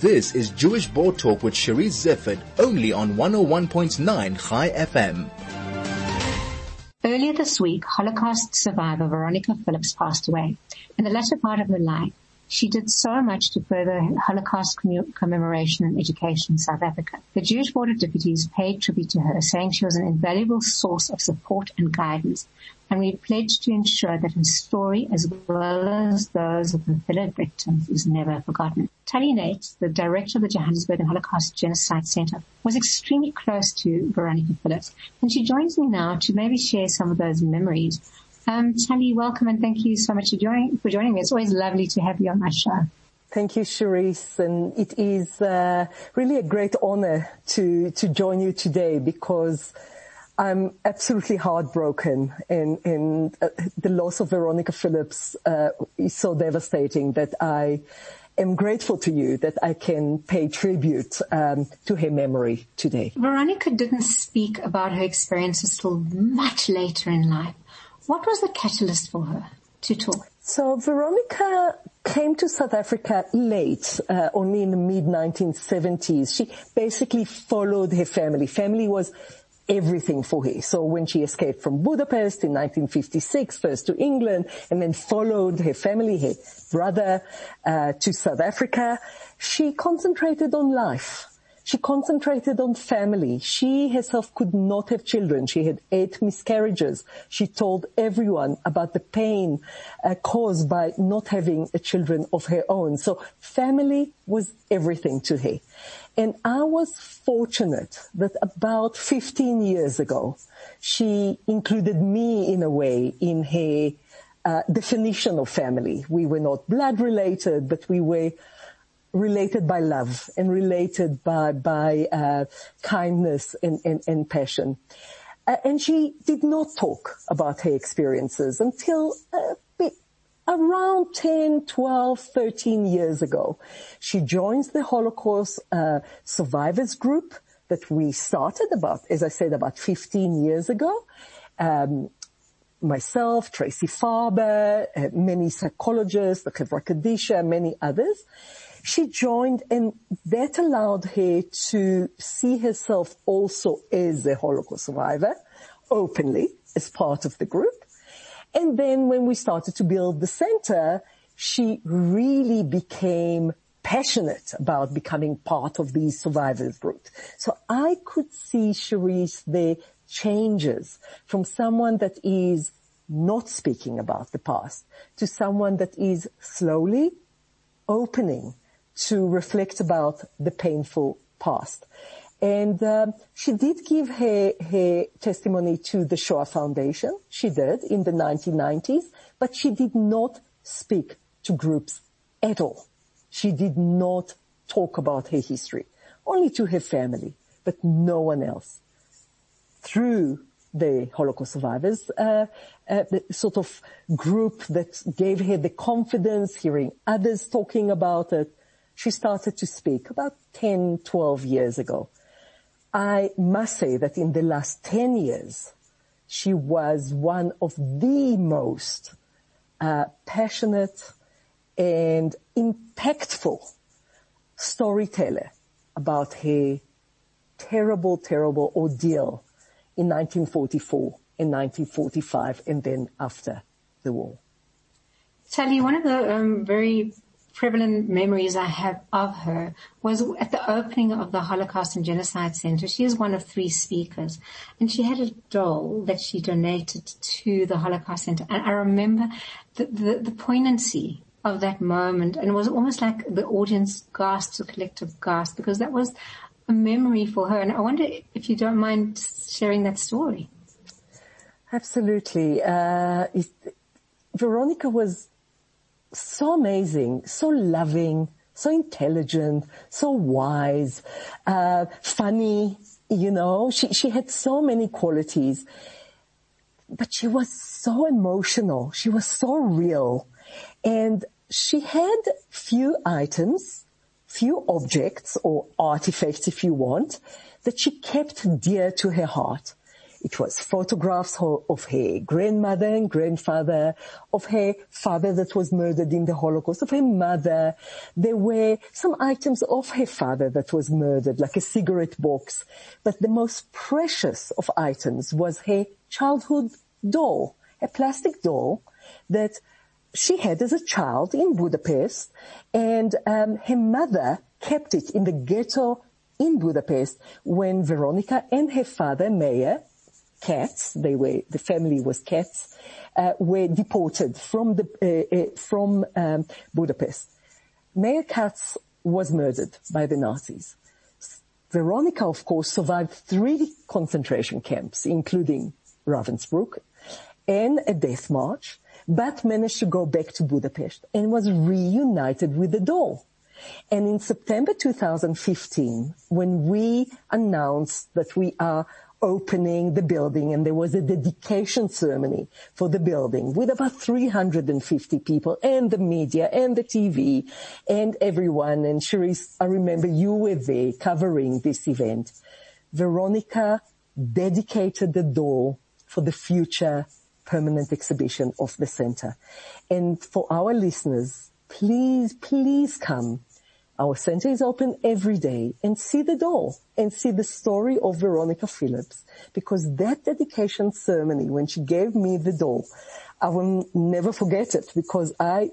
This is Jewish Board Talk with Charisse Zeifert, only on 101.9 Chai FM. Earlier this week, Holocaust survivor Veronica Phillips passed away. In the latter part of her life, she did so much to further Holocaust commemoration and education in South Africa. The Jewish Board of Deputies paid tribute to her, saying she was an invaluable source of support and guidance, and we pledge to ensure that his story, as well as those of the fellow victims, is never forgotten. Tali Nates, the director of the Johannesburg and Holocaust Genocide Center, was extremely close to Veronica Phillips, and she joins me now to maybe share some of those memories um, Tali, welcome and thank you so much for joining, for joining me. It's always lovely to have you on my show. Thank you, Charisse. And it is uh, really a great honor to, to join you today because I'm absolutely heartbroken and, and uh, the loss of Veronica Phillips uh, is so devastating that I am grateful to you that I can pay tribute um, to her memory today. Veronica didn't speak about her experiences till much later in life. What was the catalyst for her to talk? So Veronica came to South Africa late, uh, only in the mid 1970s. She basically followed her family. Family was everything for her. So when she escaped from Budapest in 1956, first to England, and then followed her family, her brother, uh, to South Africa, she concentrated on life. She concentrated on family. She herself could not have children. She had eight miscarriages. She told everyone about the pain uh, caused by not having children of her own. So family was everything to her. And I was fortunate that about 15 years ago, she included me in a way in her uh, definition of family. We were not blood related, but we were related by love and related by by uh, kindness and, and, and passion. Uh, and she did not talk about her experiences until around 10, 12, 13 years ago. She joins the Holocaust uh, survivors group that we started about, as I said, about 15 years ago. Um, myself, Tracy Farber, uh, many psychologists, the Chevra Kadisha, many others she joined and that allowed her to see herself also as a Holocaust survivor openly as part of the group. And then when we started to build the center, she really became passionate about becoming part of the survivors group. So I could see Charisse the changes from someone that is not speaking about the past to someone that is slowly opening to reflect about the painful past. And um, she did give her, her testimony to the Shoah Foundation. She did in the 1990s, but she did not speak to groups at all. She did not talk about her history, only to her family, but no one else. Through the Holocaust survivors, uh, uh, the sort of group that gave her the confidence, hearing others talking about it, she started to speak about 10, 12 years ago. I must say that in the last 10 years, she was one of the most uh, passionate and impactful storyteller about her terrible, terrible ordeal in 1944 and 1945 and then after the war. Tali, one of the um, very prevalent memories I have of her was at the opening of the Holocaust and Genocide Center. She is one of three speakers and she had a doll that she donated to the Holocaust Center. And I remember the, the, the poignancy of that moment and it was almost like the audience gasped a collective gasp because that was a memory for her. And I wonder if you don't mind sharing that story. Absolutely. Uh, Veronica was so amazing, so loving, so intelligent, so wise, uh, funny, you know, she, she had so many qualities, but she was so emotional. She was so real and she had few items, few objects or artifacts if you want that she kept dear to her heart. It was photographs of her grandmother and grandfather, of her father that was murdered in the Holocaust, of her mother. There were some items of her father that was murdered, like a cigarette box. But the most precious of items was her childhood doll, a plastic doll that she had as a child in Budapest and um, her mother kept it in the ghetto in Budapest when Veronica and her father, Meyer, Katz, they were, the family was Katz, uh, were deported from the, uh, uh, from um, Budapest. Meyer Katz was murdered by the Nazis. Veronica, of course, survived three concentration camps, including Ravensbrück and a death march, but managed to go back to Budapest and was reunited with the doll. And in September 2015, when we announced that we are opening the building and there was a dedication ceremony for the building with about 350 people and the media and the TV and everyone. And Charisse, I remember you were there covering this event. Veronica dedicated the door for the future permanent exhibition of the center. And for our listeners, please, please come our center is open every day and see the doll and see the story of Veronica Phillips because that dedication ceremony when she gave me the doll, I will never forget it because I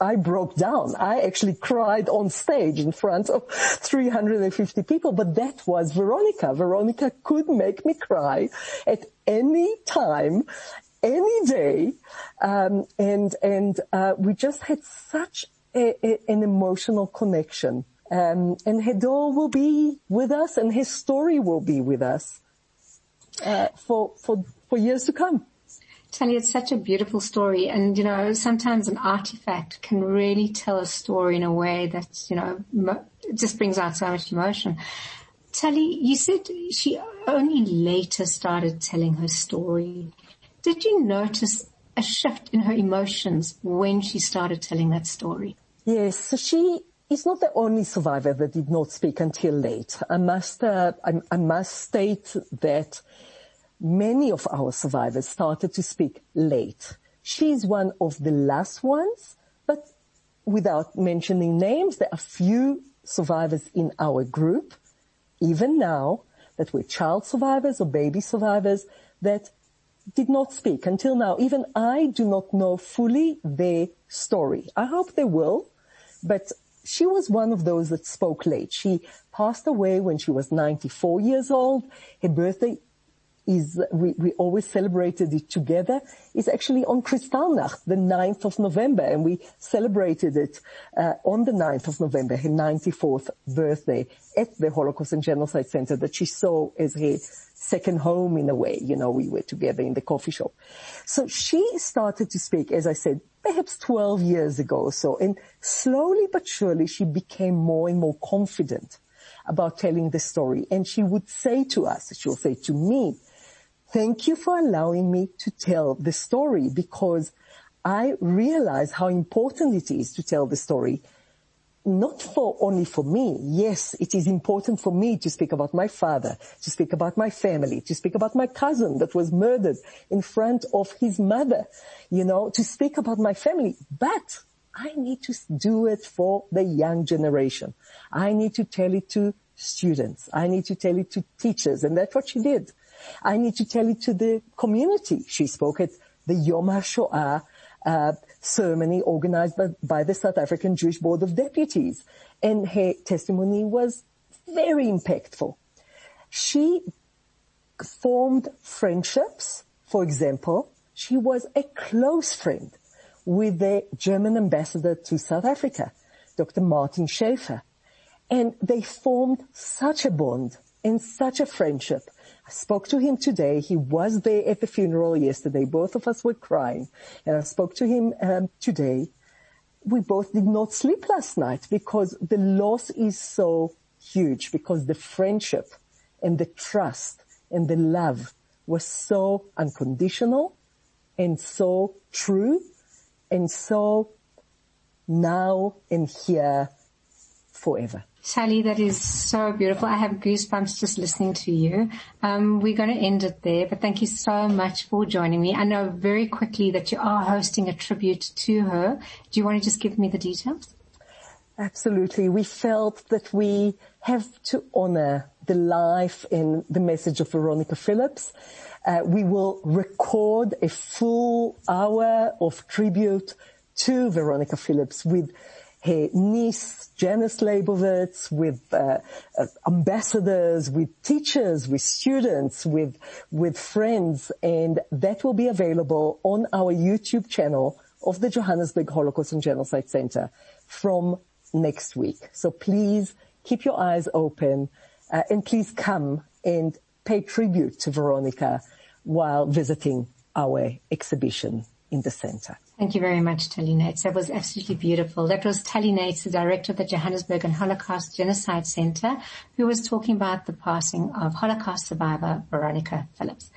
I broke down. I actually cried on stage in front of 350 people, but that was Veronica. Veronica could make me cry at any time, any day, um, and and uh, we just had such a, a, an emotional connection. Um, and Hedor will be with us and his story will be with us, uh, for, for, for years to come. Tali, it's such a beautiful story and, you know, sometimes an artifact can really tell a story in a way that, you know, mo- just brings out so much emotion. Tali, you said she only later started telling her story. Did you notice a shift in her emotions when she started telling that story? Yes, she is not the only survivor that did not speak until late. I must, uh, I, I must state that many of our survivors started to speak late. She's one of the last ones, but without mentioning names, there are few survivors in our group, even now, that were child survivors or baby survivors that did not speak until now. Even I do not know fully their story. I hope they will, but she was one of those that spoke late. She passed away when she was 94 years old. Her birthday is, we, we always celebrated it together, is actually on Kristallnacht, the 9th of November, and we celebrated it uh, on the 9th of November, her 94th birthday at the Holocaust and Genocide Center that she saw as her second home in a way. You know, we were together in the coffee shop. So she started to speak, as I said, perhaps 12 years ago or so. And slowly but surely she became more and more confident about telling the story. And she would say to us, she would say to me, thank you for allowing me to tell the story because I realize how important it is to tell the story not for only for me. Yes, it is important for me to speak about my father, to speak about my family, to speak about my cousin that was murdered in front of his mother, you know, to speak about my family. But I need to do it for the young generation. I need to tell it to students. I need to tell it to teachers. And that's what she did. I need to tell it to the community. She spoke at the Yom HaShoah uh, ceremony organized by, by the South African Jewish Board of Deputies. And her testimony was very impactful. She formed friendships. For example, she was a close friend with the German ambassador to South Africa, Dr. Martin Schäfer. And they formed such a bond and such a friendship I spoke to him today. He was there at the funeral yesterday. Both of us were crying. And I spoke to him um, today. We both did not sleep last night because the loss is so huge because the friendship and the trust and the love was so unconditional and so true and so now and here forever. Sally, that is so beautiful. I have goosebumps just listening to you. Um, we're going to end it there, but thank you so much for joining me. I know very quickly that you are hosting a tribute to her. Do you want to just give me the details? Absolutely. We felt that we have to honor the life and the message of Veronica Phillips. Uh, we will record a full hour of tribute to Veronica Phillips with her niece, Janice Leibowitz, with uh, uh, ambassadors, with teachers, with students, with, with friends, and that will be available on our YouTube channel of the Johannesburg Holocaust and Genocide Center from next week. So please keep your eyes open uh, and please come and pay tribute to Veronica while visiting our exhibition in the center. Thank you very much, Tali Nates. That was absolutely beautiful. That was Tali Nates, the director of the Johannesburg and Holocaust Genocide Center, who was talking about the passing of Holocaust survivor Veronica Phillips.